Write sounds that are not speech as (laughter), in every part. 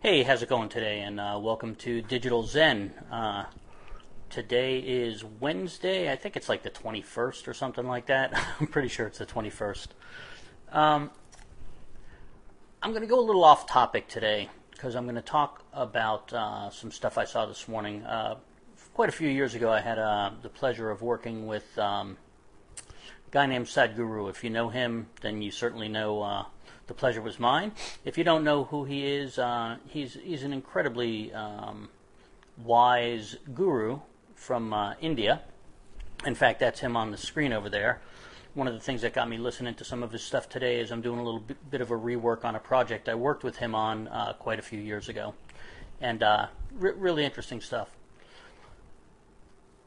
Hey, how's it going today? And uh, welcome to Digital Zen. Uh, today is Wednesday. I think it's like the 21st or something like that. (laughs) I'm pretty sure it's the 21st. Um, I'm going to go a little off topic today because I'm going to talk about uh, some stuff I saw this morning. Uh, quite a few years ago, I had uh, the pleasure of working with um, guy named Sadhguru. If you know him, then you certainly know uh, the pleasure was mine. If you don't know who he is, uh, he's he's an incredibly um, wise guru from uh, India. In fact, that's him on the screen over there. One of the things that got me listening to some of his stuff today is I'm doing a little bit, of a rework on a project I worked with him on uh, quite a few years ago, and uh, re- really interesting stuff.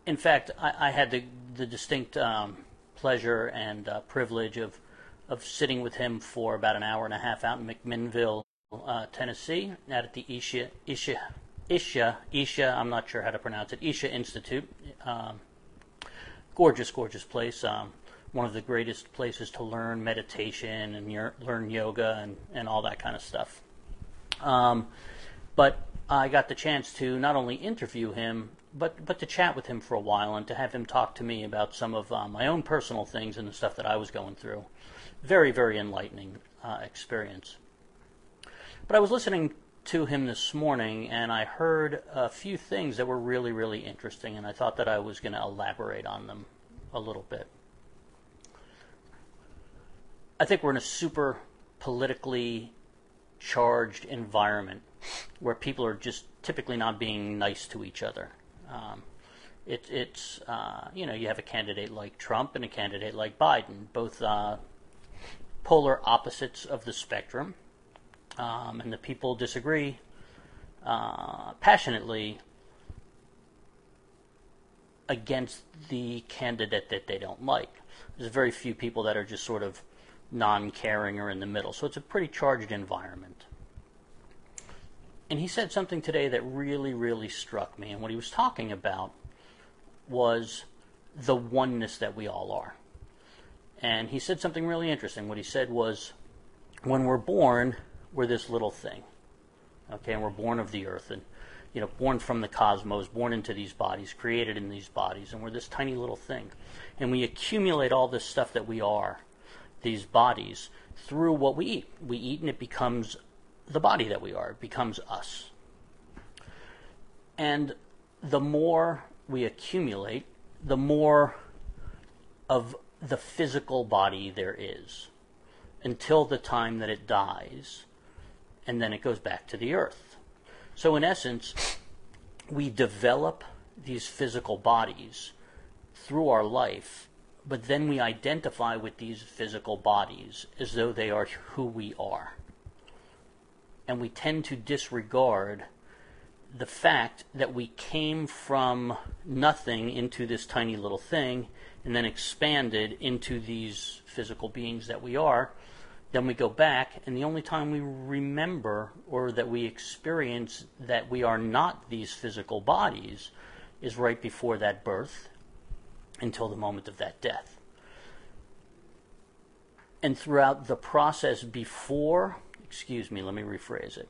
In fact, I, I had the the distinct um, pleasure and uh, privilege of of sitting with him for about an hour and a half out in McMinnville, uh, Tennessee, out at the Isha, Isha, Isha, Isha, I'm not sure how to pronounce it, Isha Institute. Um, gorgeous, gorgeous place. Um, one of the greatest places to learn meditation and y- learn yoga and, and all that kind of stuff. Um, but I got the chance to not only interview him, but but to chat with him for a while and to have him talk to me about some of uh, my own personal things and the stuff that I was going through very, very enlightening uh, experience. But I was listening to him this morning and I heard a few things that were really, really interesting, and I thought that I was going to elaborate on them a little bit. I think we're in a super politically charged environment where people are just typically not being nice to each other. Um, it, it's uh, you know you have a candidate like Trump and a candidate like Biden, both uh, polar opposites of the spectrum, um, and the people disagree uh, passionately against the candidate that they don't like. There's very few people that are just sort of non caring or in the middle, so it's a pretty charged environment. And he said something today that really, really struck me, and what he was talking about was the oneness that we all are. And he said something really interesting. What he said was, when we're born, we're this little thing. Okay, and we're born of the earth and you know, born from the cosmos, born into these bodies, created in these bodies, and we're this tiny little thing. And we accumulate all this stuff that we are, these bodies, through what we eat. We eat and it becomes the body that we are, it becomes us. And the more we accumulate, the more of the physical body there is until the time that it dies, and then it goes back to the earth. So, in essence, we develop these physical bodies through our life, but then we identify with these physical bodies as though they are who we are. And we tend to disregard the fact that we came from nothing into this tiny little thing and then expanded into these physical beings that we are. Then we go back, and the only time we remember or that we experience that we are not these physical bodies is right before that birth until the moment of that death. And throughout the process before, excuse me, let me rephrase it.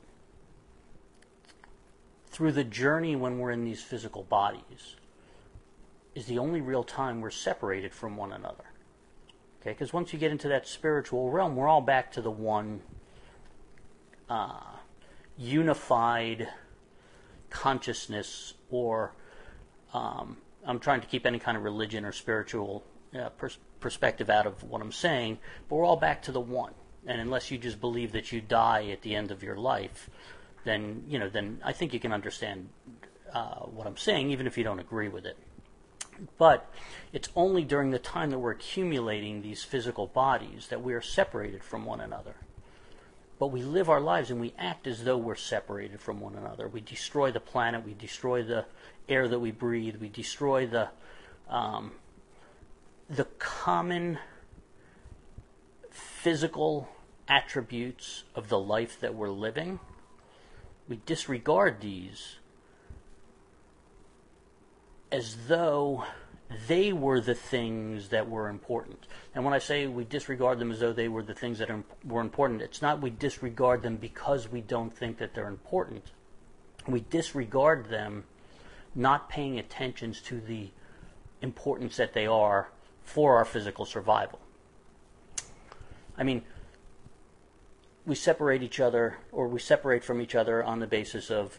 Through the journey when we're in these physical bodies, is the only real time we're separated from one another. Okay, because once you get into that spiritual realm, we're all back to the one uh, unified consciousness, or um, I'm trying to keep any kind of religion or spiritual uh, pers- perspective out of what I'm saying, but we're all back to the one. And unless you just believe that you die at the end of your life, then you know, then I think you can understand uh, what I'm saying, even if you don't agree with it. But it's only during the time that we're accumulating these physical bodies that we are separated from one another. But we live our lives and we act as though we're separated from one another. We destroy the planet, we destroy the air that we breathe, we destroy the um, the common physical attributes of the life that we're living. We disregard these as though they were the things that were important. And when I say we disregard them as though they were the things that were important, it's not we disregard them because we don't think that they're important. We disregard them not paying attention to the importance that they are for our physical survival. I mean, we separate each other, or we separate from each other on the basis of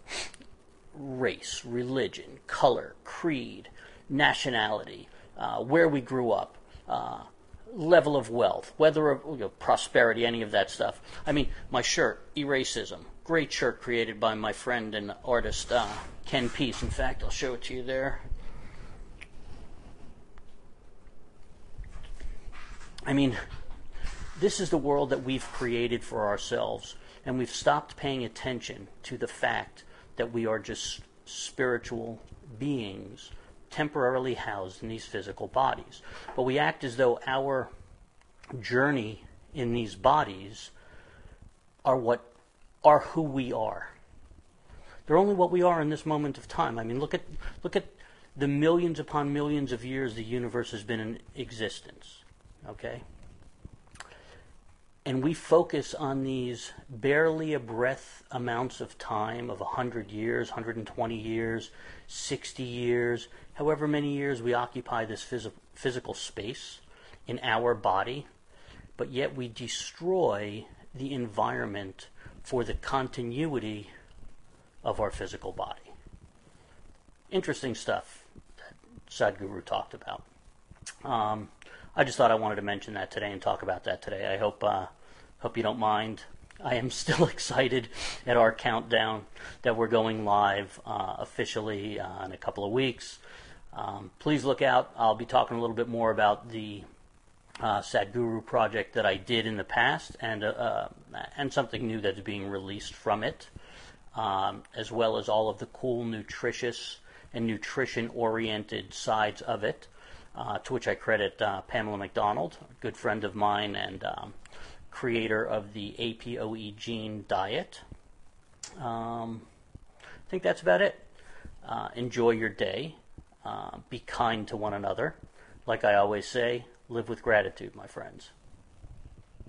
race, religion, color, creed, nationality, uh, where we grew up, uh, level of wealth, whether of you know, prosperity, any of that stuff. I mean, my shirt, Eracism, great shirt created by my friend and artist uh, Ken Peace. In fact, I'll show it to you there. I mean, this is the world that we've created for ourselves, and we've stopped paying attention to the fact that we are just spiritual beings temporarily housed in these physical bodies. But we act as though our journey in these bodies are what are who we are. They're only what we are in this moment of time. I mean, look at look at the millions upon millions of years the universe has been in existence. Okay? And we focus on these barely a breath amounts of time of 100 years, 120 years, 60 years, however many years we occupy this phys- physical space in our body, but yet we destroy the environment for the continuity of our physical body. Interesting stuff that Sadhguru talked about. Um, I just thought I wanted to mention that today and talk about that today. I hope uh, hope you don't mind. I am (laughs) still excited at our countdown that we're going live uh, officially uh, in a couple of weeks. Um, please look out. I'll be talking a little bit more about the uh, Sadhguru project that I did in the past and uh, uh, and something new that's being released from it, um, as well as all of the cool, nutritious, and nutrition-oriented sides of it uh, to which I credit uh, Pamela McDonald, a good friend of mine and um, creator of the APOE gene diet. Um, I think that's about it. Uh, enjoy your day. Uh, be kind to one another. Like I always say, live with gratitude, my friends.